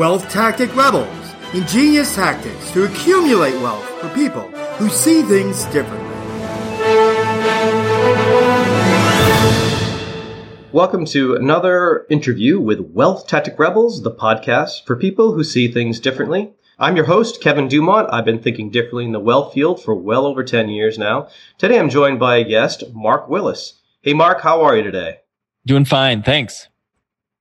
Wealth Tactic Rebels ingenious tactics to accumulate wealth for people who see things differently. Welcome to another interview with Wealth Tactic Rebels, the podcast for people who see things differently. I'm your host, Kevin Dumont. I've been thinking differently in the wealth field for well over 10 years now. Today I'm joined by a guest, Mark Willis. Hey, Mark, how are you today? Doing fine, thanks.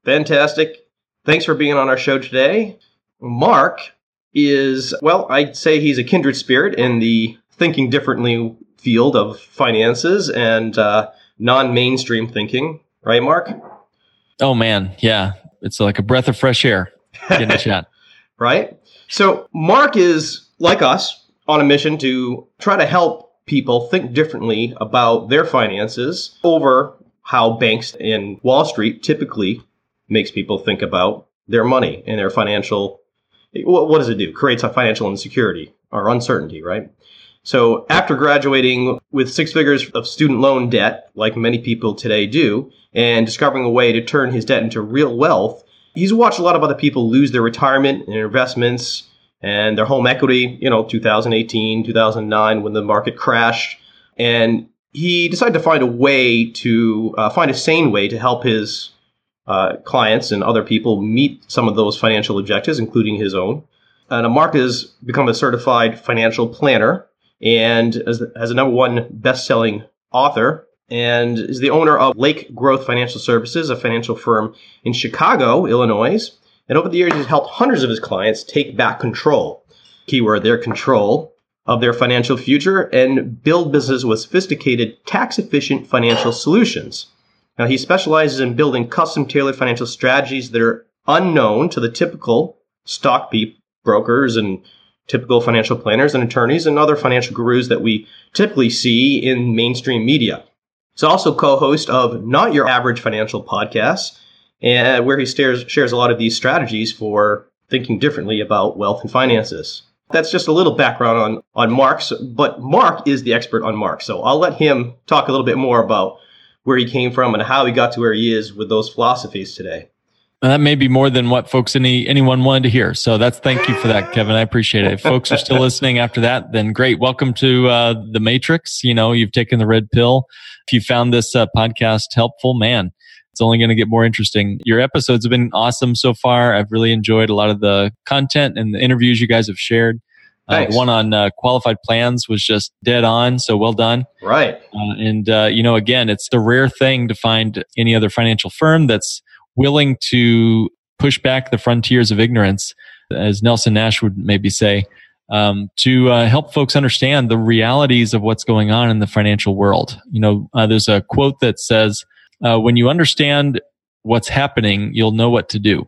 Fantastic. Thanks for being on our show today. Mark is, well, I'd say he's a kindred spirit in the thinking differently field of finances and uh, non mainstream thinking. Right, Mark? Oh, man. Yeah. It's like a breath of fresh air getting a chat. Right? So, Mark is, like us, on a mission to try to help people think differently about their finances over how banks and Wall Street typically makes people think about their money and their financial what does it do? Creates a financial insecurity or uncertainty, right? So after graduating with six figures of student loan debt, like many people today do, and discovering a way to turn his debt into real wealth, he's watched a lot of other people lose their retirement and investments and their home equity, you know, 2018, 2009, when the market crashed. And he decided to find a way to uh, find a sane way to help his uh, clients and other people meet some of those financial objectives, including his own. And Mark has become a certified financial planner and has a number one best-selling author and is the owner of Lake Growth Financial Services, a financial firm in Chicago, Illinois. And over the years, he's helped hundreds of his clients take back control, keyword their control, of their financial future and build businesses with sophisticated, tax efficient financial solutions. Now, he specializes in building custom tailored financial strategies that are unknown to the typical stock brokers and typical financial planners and attorneys and other financial gurus that we typically see in mainstream media. He's also co-host of Not Your Average Financial Podcast, and where he shares, a lot of these strategies for thinking differently about wealth and finances. That's just a little background on, on Mark's, but Mark is the expert on Mark. So I'll let him talk a little bit more about where he came from and how he got to where he is with those philosophies today. And that may be more than what folks any anyone wanted to hear. So that's thank you for that, Kevin. I appreciate it. If folks are still listening after that, then great. Welcome to uh, the Matrix. You know, you've taken the red pill. If you found this uh, podcast helpful, man, it's only going to get more interesting. Your episodes have been awesome so far. I've really enjoyed a lot of the content and the interviews you guys have shared. Uh, one on uh, qualified plans was just dead on. So well done. Right. Uh, and, uh, you know, again, it's the rare thing to find any other financial firm that's willing to push back the frontiers of ignorance, as Nelson Nash would maybe say, um, to uh, help folks understand the realities of what's going on in the financial world. You know, uh, there's a quote that says, when you understand what's happening, you'll know what to do.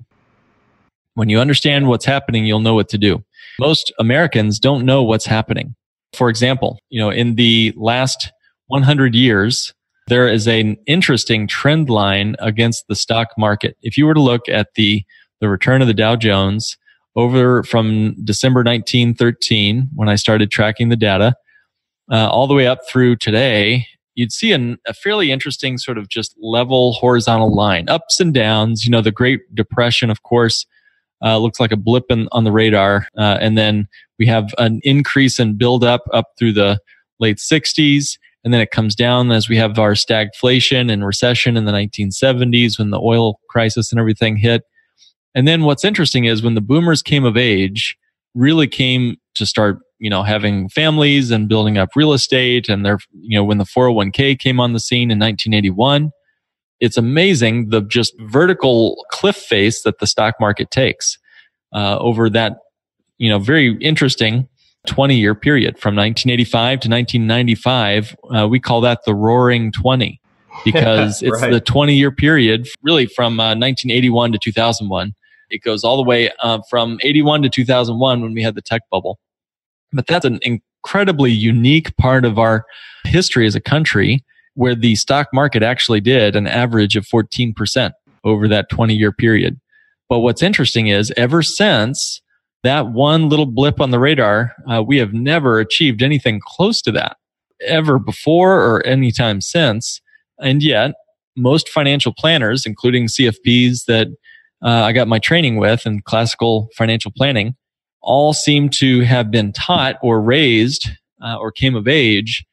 When you understand what's happening, you'll know what to do. Most Americans don't know what's happening. For example, you know, in the last 100 years, there is an interesting trend line against the stock market. If you were to look at the, the return of the Dow Jones over from December 1913, when I started tracking the data, uh, all the way up through today, you'd see an, a fairly interesting sort of just level horizontal line, ups and downs. You know, the Great Depression, of course, uh, looks like a blip in, on the radar. Uh, and then we have an increase and build up up through the late 60s. And then it comes down as we have our stagflation and recession in the 1970s when the oil crisis and everything hit. And then what's interesting is when the boomers came of age, really came to start, you know, having families and building up real estate. And they're, you know, when the 401k came on the scene in 1981, it's amazing the just vertical cliff face that the stock market takes uh, over that you know very interesting 20 year period from 1985 to 1995 uh, we call that the roaring 20 because it's right. the 20 year period really from uh, 1981 to 2001 it goes all the way uh, from 81 to 2001 when we had the tech bubble. But that's an incredibly unique part of our history as a country where the stock market actually did an average of 14% over that 20 year period. But what's interesting is ever since that one little blip on the radar, uh, we have never achieved anything close to that ever before or anytime since. And yet, most financial planners, including CFPs that uh, I got my training with in classical financial planning all seem to have been taught or raised uh, or came of age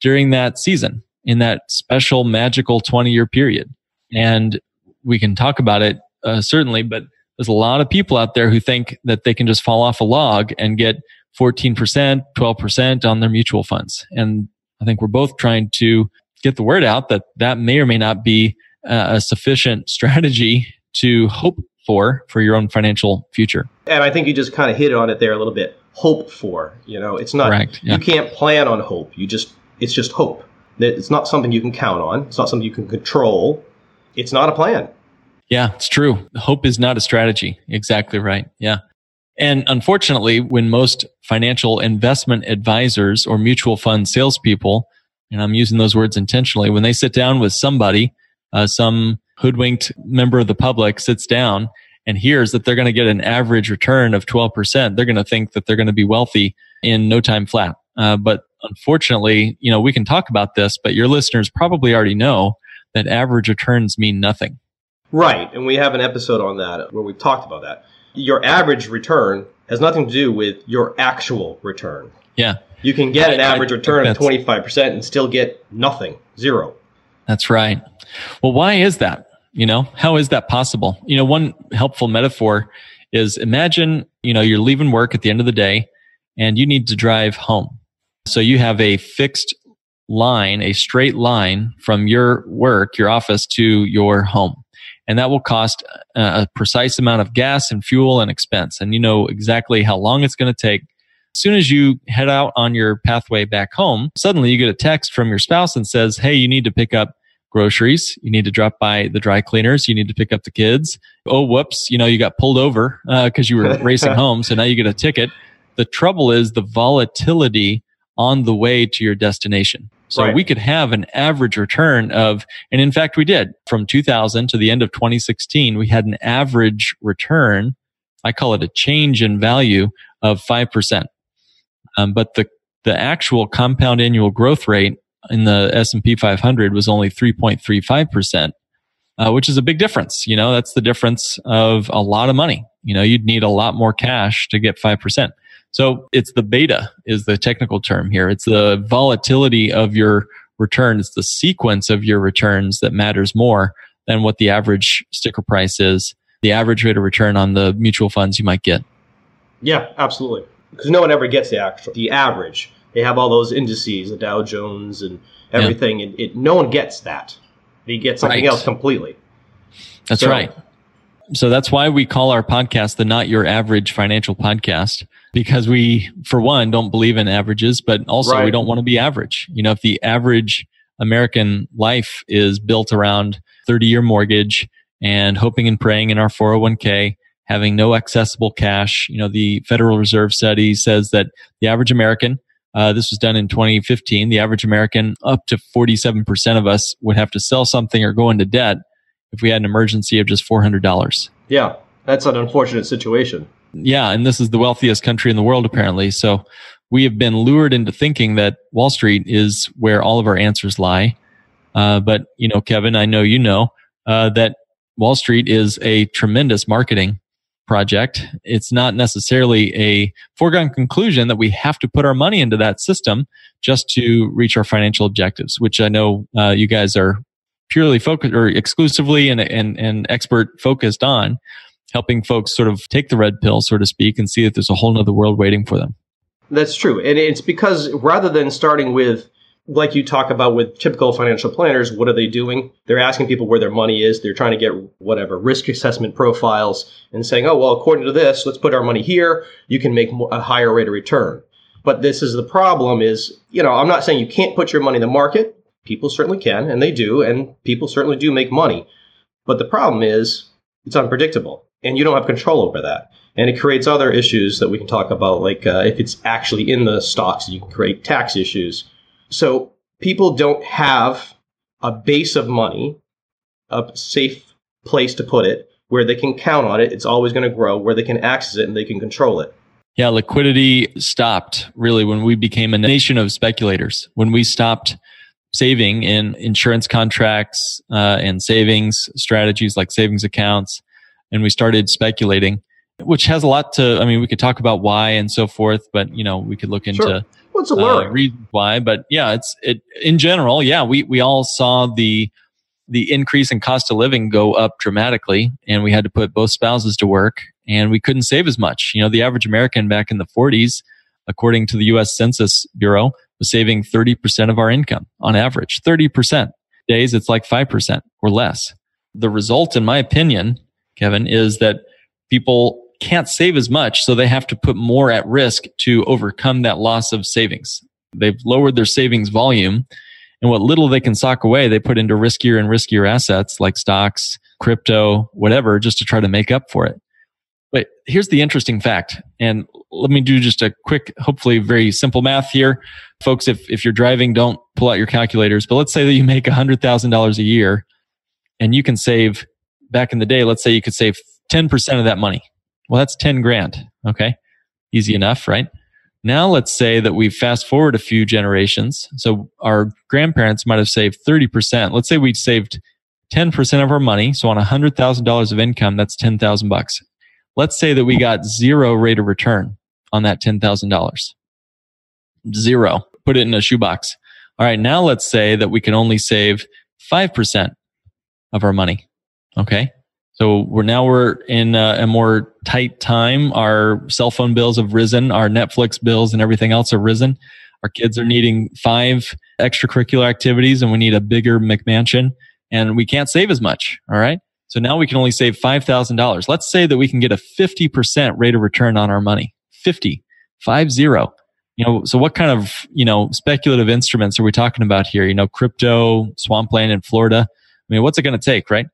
during that season in that special magical 20 year period. And we can talk about it uh, certainly, but there's a lot of people out there who think that they can just fall off a log and get 14%, 12% on their mutual funds. And I think we're both trying to get the word out that that may or may not be uh, a sufficient strategy to hope for for your own financial future. And I think you just kind of hit on it there a little bit. Hope for, you know, it's not Correct, yeah. you can't plan on hope. You just it's just hope. That it's not something you can count on. It's not something you can control. It's not a plan. Yeah, it's true. Hope is not a strategy. Exactly right. Yeah. And unfortunately, when most financial investment advisors or mutual fund salespeople, and I'm using those words intentionally, when they sit down with somebody, uh, some hoodwinked member of the public sits down and hears that they're going to get an average return of 12%, they're going to think that they're going to be wealthy in no time flat. Uh, but unfortunately, you know, we can talk about this, but your listeners probably already know that average returns mean nothing. Right. And we have an episode on that where we've talked about that. Your average return has nothing to do with your actual return. Yeah. You can get an average return of 25% and still get nothing, zero. That's right. Well, why is that? You know, how is that possible? You know, one helpful metaphor is imagine, you know, you're leaving work at the end of the day and you need to drive home. So you have a fixed line, a straight line from your work, your office to your home. And that will cost a precise amount of gas and fuel and expense. And you know exactly how long it's going to take. As soon as you head out on your pathway back home, suddenly you get a text from your spouse and says, Hey, you need to pick up groceries. You need to drop by the dry cleaners. You need to pick up the kids. Oh, whoops. You know, you got pulled over because uh, you were racing home. So now you get a ticket. The trouble is the volatility on the way to your destination. So right. we could have an average return of, and in fact, we did from 2000 to the end of 2016, we had an average return. I call it a change in value of 5%. Um, but the, the actual compound annual growth rate in the S&P 500 was only 3.35%, uh, which is a big difference. You know, that's the difference of a lot of money. You know, you'd need a lot more cash to get 5%. So it's the beta is the technical term here. It's the volatility of your return. It's the sequence of your returns that matters more than what the average sticker price is, the average rate of return on the mutual funds you might get. Yeah, absolutely. Because no one ever gets the actual, the average. They have all those indices, the Dow Jones and everything. Yeah. It, it, no one gets that. They get something right. else completely. That's so, right. So that's why we call our podcast the Not Your Average Financial Podcast because we, for one, don't believe in averages, but also right. we don't want to be average. You know, if the average American life is built around 30 year mortgage and hoping and praying in our 401k, having no accessible cash, you know, the Federal Reserve study says that the average American uh, this was done in 2015. The average American, up to 47% of us, would have to sell something or go into debt if we had an emergency of just $400. Yeah, that's an unfortunate situation. Yeah, and this is the wealthiest country in the world, apparently. So we have been lured into thinking that Wall Street is where all of our answers lie. Uh, but, you know, Kevin, I know you know uh, that Wall Street is a tremendous marketing project. It's not necessarily a foregone conclusion that we have to put our money into that system just to reach our financial objectives, which I know uh, you guys are purely focused or exclusively and, and, and expert focused on helping folks sort of take the red pill, so to speak, and see that there's a whole nother world waiting for them. That's true. And it's because rather than starting with, like you talk about with typical financial planners, what are they doing? They're asking people where their money is. They're trying to get whatever risk assessment profiles and saying, oh, well, according to this, let's put our money here. You can make a higher rate of return. But this is the problem is, you know, I'm not saying you can't put your money in the market people certainly can, and they do, and people certainly do make money. But the problem is it's unpredictable, and you don't have control over that. And it creates other issues that we can talk about, like uh, if it's actually in the stocks, you can create tax issues. So people don't have a base of money, a safe place to put it, where they can count on it. It's always going to grow, where they can access it and they can control it. Yeah, liquidity stopped really when we became a nation of speculators. When we stopped saving in insurance contracts uh, and savings strategies like savings accounts. and we started speculating, which has a lot to, I mean, we could talk about why and so forth, but you know, we could look into Sure. What's uh, alluring? reasons why. But yeah, it's it in general. Yeah, we we all saw the the increase in cost of living go up dramatically, and we had to put both spouses to work, and we couldn't save as much. You know, the average American back in the 40s, according to the U.S. Census Bureau, saving 30 percent of our income on average. 30 percent days, it's like five percent or less. The result, in my opinion, Kevin, is that people can't save as much, so they have to put more at risk to overcome that loss of savings. They've lowered their savings volume, and what little they can sock away, they put into riskier and riskier assets like stocks, crypto, whatever, just to try to make up for it. But here's the interesting fact, and let me do just a quick, hopefully very simple math here. Folks, if, if you're driving, don't pull out your calculators, but let's say that you make $100,000 a year and you can save, back in the day, let's say you could save 10% of that money. Well, that's 10 grand. Okay. Easy enough, right? Now let's say that we fast forward a few generations. So our grandparents might have saved 30%. Let's say we saved 10% of our money. So on $100,000 of income, that's 10,000 bucks. Let's say that we got zero rate of return on that $10,000. Zero. Put it in a shoebox. All right. Now let's say that we can only save 5% of our money. Okay. So we're now we're in a, a, more tight time. Our cell phone bills have risen. Our Netflix bills and everything else have risen. Our kids are needing five extracurricular activities and we need a bigger McMansion and we can't save as much. All right. So now we can only save $5,000. Let's say that we can get a 50% rate of return on our money. 50, five zero. You know, so what kind of, you know, speculative instruments are we talking about here? You know, crypto, swampland in Florida. I mean, what's it going to take, right?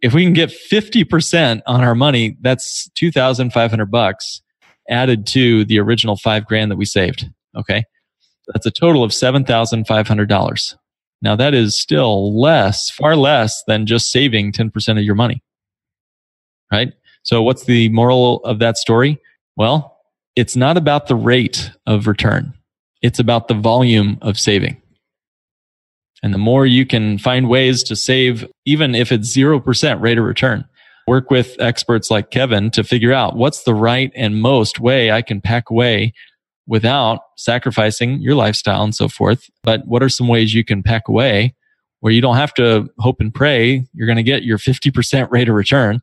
if we can get 50% on our money, that's 2,500 bucks added to the original five grand that we saved. Okay. That's a total of $7,500. Now that is still less, far less than just saving 10% of your money. Right. So what's the moral of that story? Well, it's not about the rate of return. It's about the volume of saving. And the more you can find ways to save, even if it's 0% rate of return, work with experts like Kevin to figure out what's the right and most way I can pack away without sacrificing your lifestyle and so forth. But what are some ways you can pack away where you don't have to hope and pray you're going to get your 50% rate of return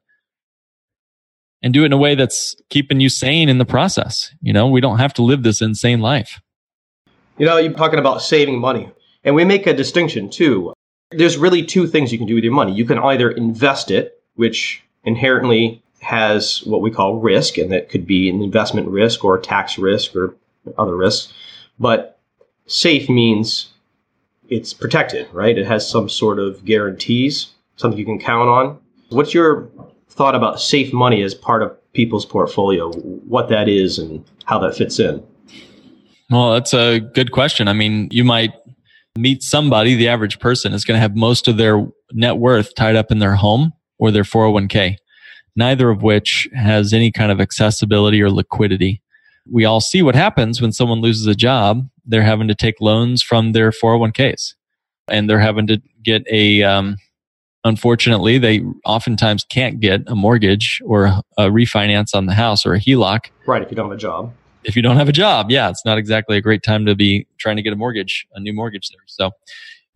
and do it in a way that's keeping you sane in the process. You know, we don't have to live this insane life. You know, you're talking about saving money. And we make a distinction too. There's really two things you can do with your money. You can either invest it, which inherently has what we call risk, and that could be an investment risk or tax risk or other risks. But safe means it's protected, right? It has some sort of guarantees, something you can count on. What's your thought about safe money as part of people's portfolio? What that is and how that fits in? Well, that's a good question. I mean, you might meet somebody, the average person is going to have most of their net worth tied up in their home or their 401k, neither of which has any kind of accessibility or liquidity. We all see what happens when someone loses a job. They're having to take loans from their 401ks and they're having to get a, um, unfortunately, they oftentimes can't get a mortgage or a refinance on the house or a HELOC. Right, if you don't have a job if you don't have a job, yeah, it's not exactly a great time to be trying to get a mortgage, a new mortgage there. So,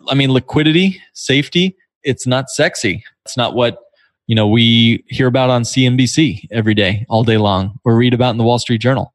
I mean, liquidity, safety, it's not sexy. It's not what, you know, we hear about on CNBC every day, all day long, or read about in the Wall Street Journal.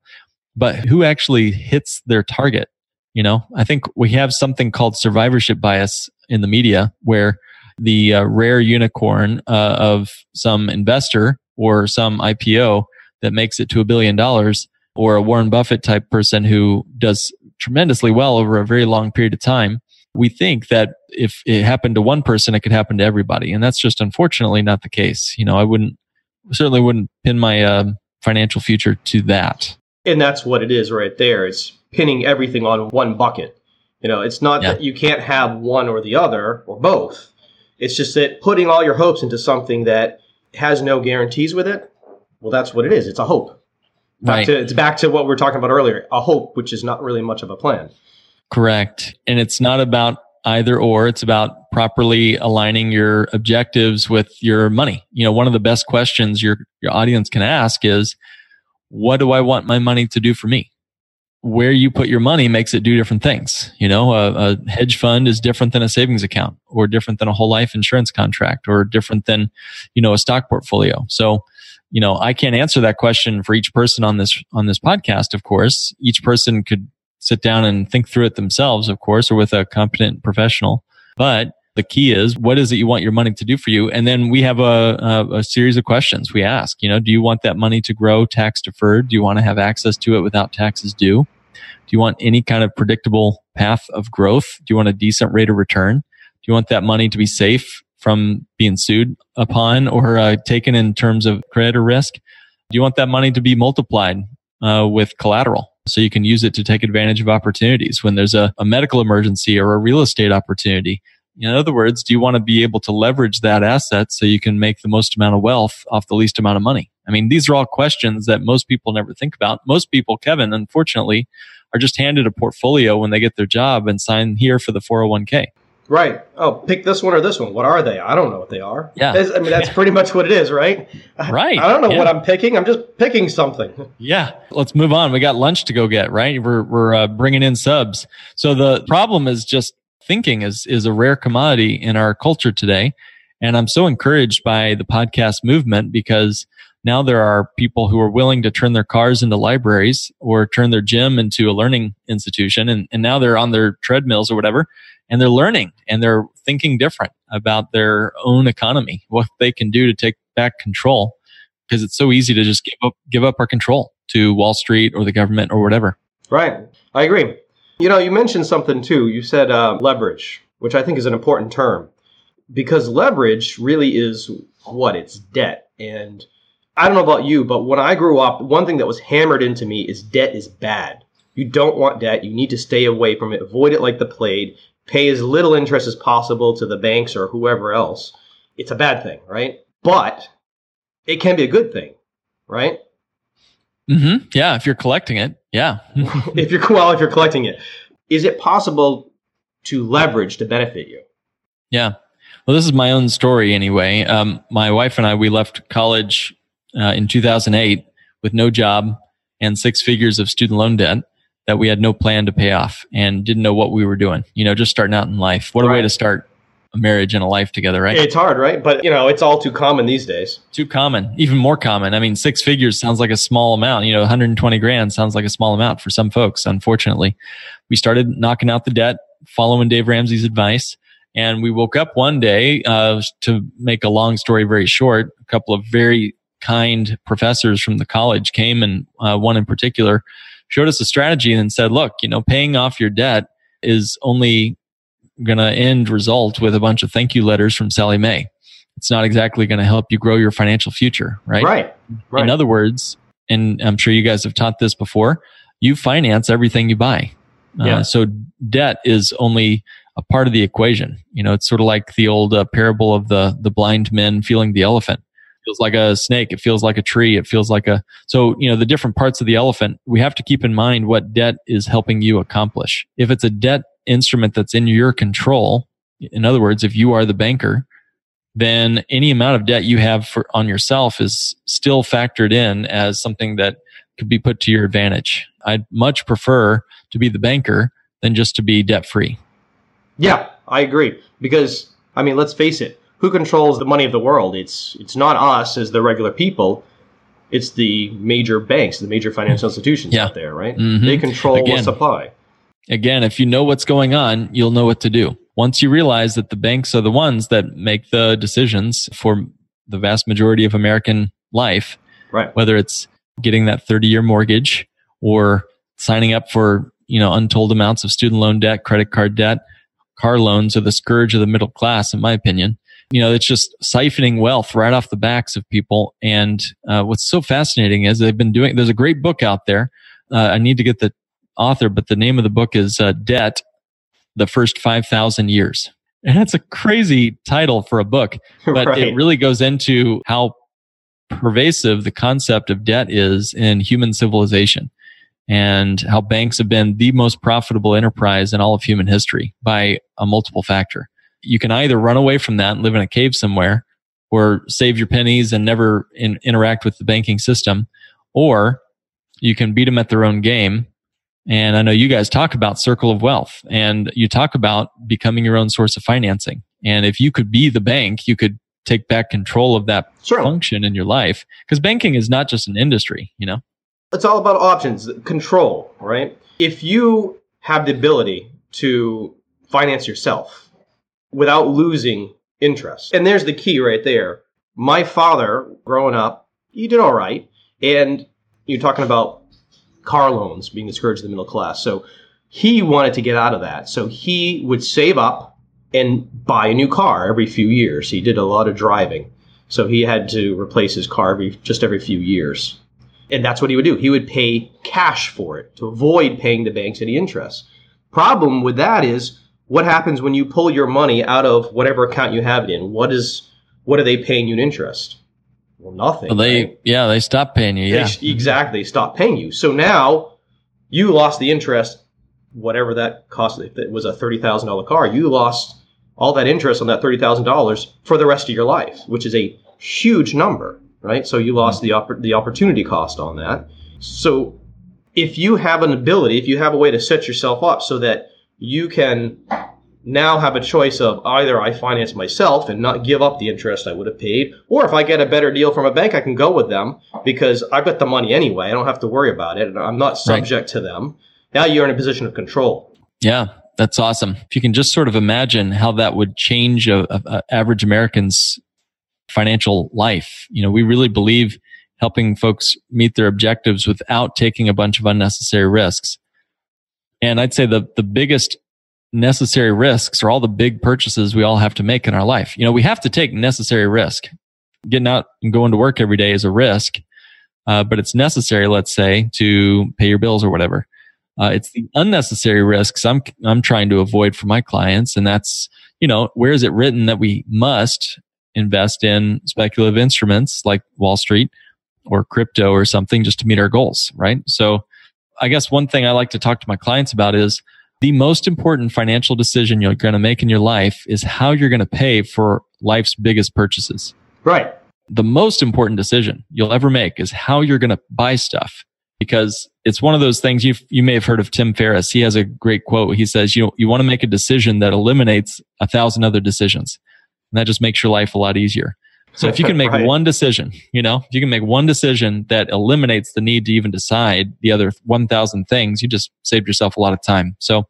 But who actually hits their target? You know, I think we have something called survivorship bias in the media where the uh, rare unicorn uh, of some investor or some IPO that makes it to a billion dollars or a Warren Buffett type person who does tremendously well over a very long period of time, we think that if it happened to one person, it could happen to everybody. And that's just unfortunately not the case. You know, I wouldn't, certainly wouldn't pin my uh, financial future to that. And that's what it is right there. It's pinning everything on one bucket. You know, it's not yeah. that you can't have one or the other or both. It's just that putting all your hopes into something that has no guarantees with it, well, that's what it is. It's a hope. Back right. to, it's back to what we are talking about earlier a hope, which is not really much of a plan. Correct. And it's not about either or. It's about properly aligning your objectives with your money. You know, one of the best questions your, your audience can ask is, what do I want my money to do for me? Where you put your money makes it do different things. You know, a, a hedge fund is different than a savings account or different than a whole life insurance contract or different than, you know, a stock portfolio. So, you know, I can't answer that question for each person on this, on this podcast. Of course, each person could sit down and think through it themselves, of course, or with a competent professional. But the key is what is it you want your money to do for you? And then we have a, a, a, series of questions we ask. You know, do you want that money to grow tax deferred? Do you want to have access to it without taxes due? Do you want any kind of predictable path of growth? Do you want a decent rate of return? Do you want that money to be safe from being sued upon or uh, taken in terms of credit or risk? Do you want that money to be multiplied uh, with collateral? So you can use it to take advantage of opportunities when there's a, a medical emergency or a real estate opportunity. In other words, do you want to be able to leverage that asset so you can make the most amount of wealth off the least amount of money? I mean, these are all questions that most people never think about. Most people, Kevin, unfortunately, are just handed a portfolio when they get their job and sign here for the 401k. Right. Oh, pick this one or this one. What are they? I don't know what they are. Yeah. I mean, that's pretty much what it is, right? Right. I don't know yeah. what I'm picking. I'm just picking something. Yeah. Let's move on. We got lunch to go get, right? We're, we're uh, bringing in subs. So the problem is just thinking is, is a rare commodity in our culture today. And I'm so encouraged by the podcast movement because now there are people who are willing to turn their cars into libraries or turn their gym into a learning institution. And, and now they're on their treadmills or whatever and they're learning and they're thinking different about their own economy, what they can do to take back control because it's so easy to just give up, give up our control to Wall Street or the government or whatever. Right. I agree. You know, you mentioned something too. You said uh, leverage, which I think is an important term because leverage really is what? It's debt. And I don't know about you, but when I grew up, one thing that was hammered into me is debt is bad. You don't want debt. You need to stay away from it. Avoid it like the plague pay as little interest as possible to the banks or whoever else, it's a bad thing, right? But it can be a good thing, right? Mm-hmm. Yeah, if you're collecting it, yeah. if you're well, if you're collecting it, is it possible to leverage to benefit you? Yeah. Well, this is my own story anyway. Um, my wife and I we left college uh, in 2008 with no job and six figures of student loan debt that we had no plan to pay off and didn't know what we were doing. You know, just starting out in life. What a way to start a marriage and a life together, right? It's hard, right? But you know, it's all too common these days. Too common, even more common. I mean, six figures sounds like a small amount. You know, 120 grand sounds like a small amount for some folks. Unfortunately, we started knocking out the debt, following Dave Ramsey's advice, and we woke up one day. Uh, to make a long story very short, a couple of very kind professors from the college came, and uh, one in particular showed us a strategy and said, look, you know, paying off your debt is only going to end result with a bunch of thank you letters from Sallie Mae. It's not exactly going to help you grow your financial future, right? Right. right. In other words, and I'm sure you guys have taught this before, you finance everything you buy. Uh, yeah. Uh, so debt is only a part of the equation. You know, it's sort of like the old uh, parable of the the blind men feeling the elephant feels like a snake. It feels like a tree. It feels like a, so, you know, the different parts of the elephant, we have to keep in mind what debt is helping you accomplish. If it's a debt instrument that's in your control, in other words, if you are the banker, then any amount of debt you have for, on yourself is still factored in as something that could be put to your advantage. I'd much prefer to be the banker than just to be debt free. Yeah, I agree. Because, I mean, let's face it, who controls the money of the world? It's it's not us as the regular people. It's the major banks, the major financial institutions yeah. out there, right? Mm-hmm. They control again, the supply. Again, if you know what's going on, you'll know what to do. Once you realize that the banks are the ones that make the decisions for the vast majority of American life, right? Whether it's getting that 30 year mortgage or signing up for, you know, untold amounts of student loan debt, credit card debt, car loans are the scourge of the middle class, in my opinion you know, it's just siphoning wealth right off the backs of people. And uh, what's so fascinating is they've been doing. There's a great book out there. Uh, I need to get the author, but the name of the book is uh, "Debt: The First Five Thousand Years." And that's a crazy title for a book, but right. it really goes into how pervasive the concept of debt is in human civilization. and how banks have been the most profitable enterprise in all of human history by a multiple factor. You can either run away from that and live in a cave somewhere or save your pennies and never in, interact with the banking system, or you can beat them at their own game. And I know you guys talk about circle of wealth and you talk about becoming your own source of financing. And if you could be the bank, you could take back control of that sure. function in your life because banking is not just an industry, you know? It's all about options, control, right? If you have the ability to finance yourself without losing interest, and there's the key right there. My father, growing up, he did all right. And you're talking about car loans being the scourge of the middle class. So he wanted to get out of that. So he would save up and buy a new car every few years. He did a lot of driving. So he had to replace his car every, just every few years. And that's what he would do. He would pay cash for it to avoid paying the banks any interest. Problem with that is what happens when you pull your money out of whatever account you have it in? What is what are they paying you in interest? Well, nothing. Well, they right? yeah, they stop paying you. Yeah, they, exactly. Stop paying you. So now you lost the interest, whatever that cost. If it was a thirty thousand dollar car, you lost all that interest on that thirty thousand dollars for the rest of your life, which is a huge number, right? So you lost the oppor- the opportunity cost on that. So if you have an ability, if you have a way to set yourself up so that you can now have a choice of either I finance myself and not give up the interest I would have paid, or if I get a better deal from a bank, I can go with them because I've got the money anyway. I don't have to worry about it and I'm not subject right. to them. Now you're in a position of control. Yeah, that's awesome. If you can just sort of imagine how that would change a, a, a average American's financial life. You know, we really believe helping folks meet their objectives without taking a bunch of unnecessary risks. And I'd say the, the biggest necessary risks are all the big purchases we all have to make in our life. You know, we have to take necessary risk. Getting out and going to work every day is a risk, uh, but it's necessary, let's say, to pay your bills or whatever. Uh, it's the unnecessary risks I'm, I'm trying to avoid for my clients. And that's, you know, where is it written that we must invest in speculative instruments like Wall Street or crypto or something just to meet our goals, right? So I guess one thing I like to talk to my clients about is the most important financial decision you're going to make in your life is how you're going to pay for life's biggest purchases. Right. The most important decision you'll ever make is how you're going to buy stuff because it's one of those things you you may have heard of Tim Ferriss. He has a great quote. He says, "You you want to make a decision that eliminates a thousand other decisions, and that just makes your life a lot easier." So if you can make right. one decision, you know, if you can make one decision that eliminates the need to even decide the other 1000 things, you just saved yourself a lot of time. So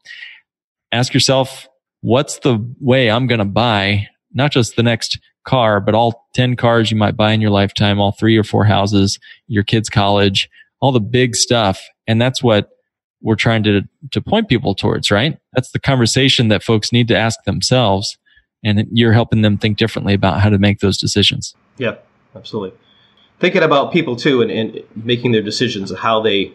ask yourself, what's the way I'm going to buy not just the next car, but all 10 cars you might buy in your lifetime, all three or four houses, your kids' college, all the big stuff. And that's what we're trying to, to point people towards, right? That's the conversation that folks need to ask themselves and you're helping them think differently about how to make those decisions. Yeah, absolutely. Thinking about people too and, and making their decisions of how they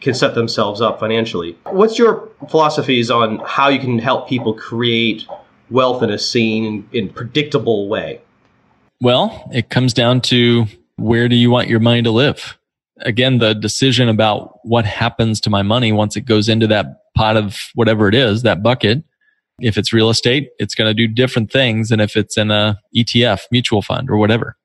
can set themselves up financially. What's your philosophies on how you can help people create wealth in a sane and predictable way? Well, it comes down to where do you want your money to live? Again, the decision about what happens to my money once it goes into that pot of whatever it is, that bucket, if it's real estate, it's going to do different things than if it's in a ETF, mutual fund or whatever.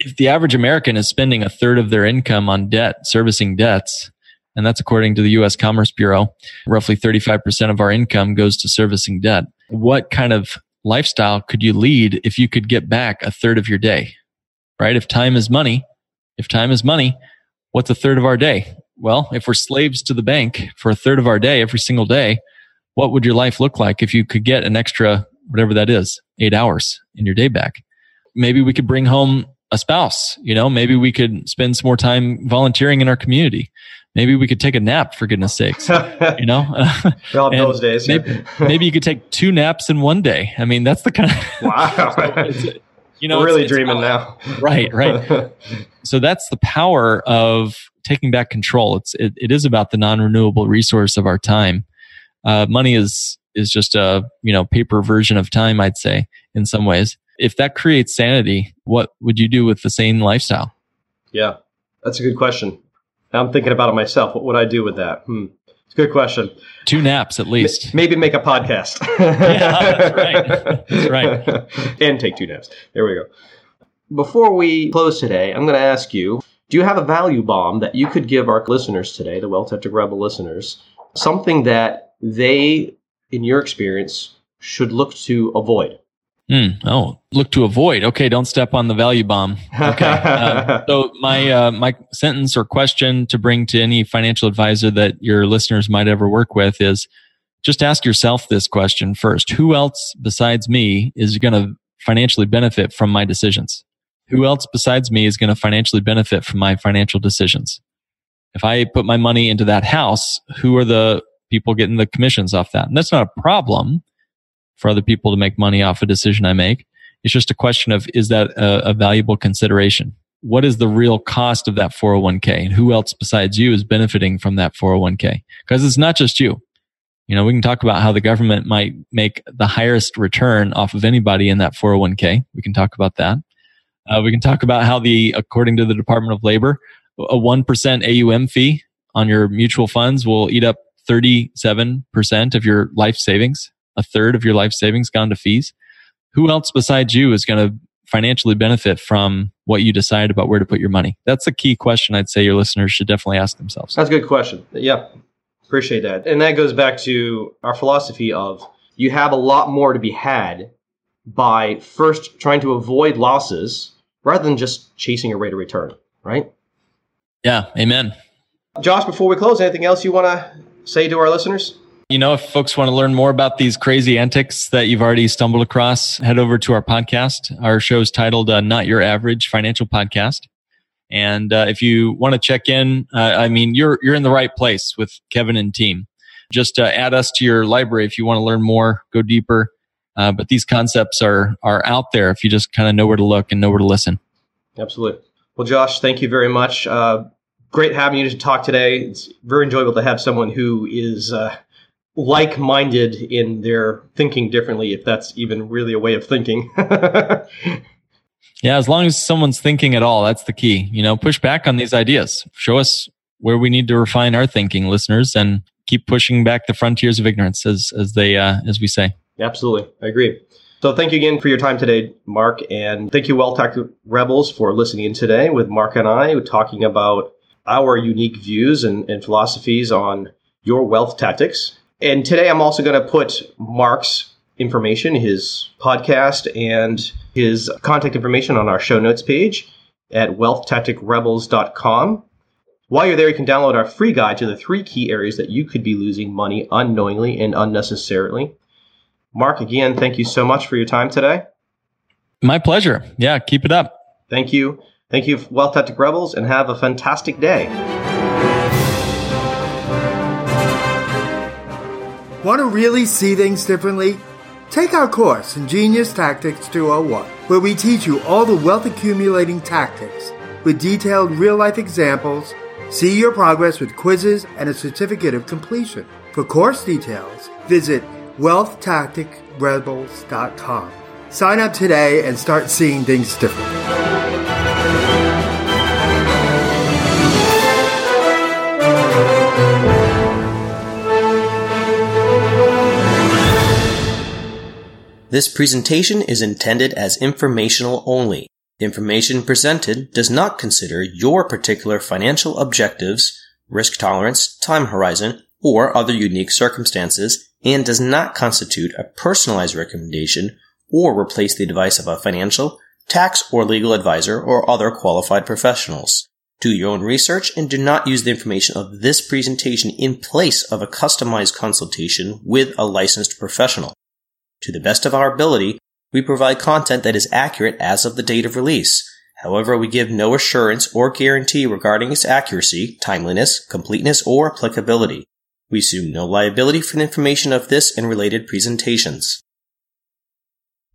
If the average American is spending a third of their income on debt, servicing debts, and that's according to the US Commerce Bureau, roughly 35% of our income goes to servicing debt. What kind of lifestyle could you lead if you could get back a third of your day? Right? If time is money, if time is money, what's a third of our day? Well, if we're slaves to the bank for a third of our day every single day, what would your life look like if you could get an extra, whatever that is, eight hours in your day back? Maybe we could bring home a spouse, you know, maybe we could spend some more time volunteering in our community. Maybe we could take a nap for goodness sakes, you know? well, those days. Maybe, maybe you could take two naps in one day. I mean, that's the kind of, wow. you know, We're really it's, dreaming now. right, right. so that's the power of taking back control. It's, it, it is about the non-renewable resource of our time uh, money is is just a you know paper version of time i'd say in some ways if that creates sanity what would you do with the same lifestyle yeah that's a good question I'm thinking about it myself. What would I do with that? Hmm. It's a good question. Two naps at least. Maybe make a podcast. yeah, that's right. That's right. and take two naps. There we go. Before we close today, I'm going to ask you do you have a value bomb that you could give our listeners today, the Wealth Tactic Rebel listeners, something that they, in your experience, should look to avoid? Mm, oh, look to avoid. Okay, don't step on the value bomb. Okay. uh, so my uh, my sentence or question to bring to any financial advisor that your listeners might ever work with is just ask yourself this question first: Who else besides me is going to financially benefit from my decisions? Who else besides me is going to financially benefit from my financial decisions? If I put my money into that house, who are the people getting the commissions off that? And that's not a problem for other people to make money off a decision I make. It's just a question of is that a, a valuable consideration? What is the real cost of that 401k? And who else besides you is benefiting from that 401k? Because it's not just you. You know, we can talk about how the government might make the highest return off of anybody in that 401k. We can talk about that. Uh, we can talk about how the, according to the Department of Labor, a 1% AUM fee on your mutual funds will eat up 37% of your life savings a third of your life savings gone to fees. Who else besides you is going to financially benefit from what you decide about where to put your money? That's a key question I'd say your listeners should definitely ask themselves. That's a good question. Yeah. Appreciate that. And that goes back to our philosophy of you have a lot more to be had by first trying to avoid losses rather than just chasing a rate of return, right? Yeah, amen. Josh, before we close, anything else you want to say to our listeners? You know, if folks want to learn more about these crazy antics that you've already stumbled across, head over to our podcast. Our show is titled uh, Not Your Average Financial Podcast. And uh, if you want to check in, uh, I mean, you're you're in the right place with Kevin and team. Just uh, add us to your library if you want to learn more, go deeper. Uh, but these concepts are are out there if you just kind of know where to look and know where to listen. Absolutely. Well, Josh, thank you very much. Uh, great having you to talk today. It's very enjoyable to have someone who is like minded in their thinking differently, if that's even really a way of thinking. yeah, as long as someone's thinking at all, that's the key. You know, push back on these ideas. Show us where we need to refine our thinking, listeners, and keep pushing back the frontiers of ignorance, as as they uh, as we say. Absolutely, I agree. So thank you again for your time today, Mark, and thank you, Wealth Tactic Rebels, for listening in today with Mark and I, talking about our unique views and, and philosophies on your wealth tactics and today I'm also going to put Mark's information, his podcast, and his contact information on our show notes page at wealthtacticrebels.com. While you're there, you can download our free guide to the three key areas that you could be losing money unknowingly and unnecessarily. Mark, again, thank you so much for your time today. My pleasure. Yeah, keep it up. Thank you. Thank you, Wealth Tactic Rebels, and have a fantastic day. Want to really see things differently? Take our course, Ingenious Tactics 201, where we teach you all the wealth accumulating tactics with detailed real life examples. See your progress with quizzes and a certificate of completion. For course details, visit wealthtacticrebels.com. Sign up today and start seeing things differently. This presentation is intended as informational only. The information presented does not consider your particular financial objectives, risk tolerance, time horizon, or other unique circumstances, and does not constitute a personalized recommendation or replace the advice of a financial, tax, or legal advisor or other qualified professionals. Do your own research and do not use the information of this presentation in place of a customized consultation with a licensed professional. To the best of our ability, we provide content that is accurate as of the date of release. However, we give no assurance or guarantee regarding its accuracy, timeliness, completeness, or applicability. We assume no liability for the information of this and related presentations.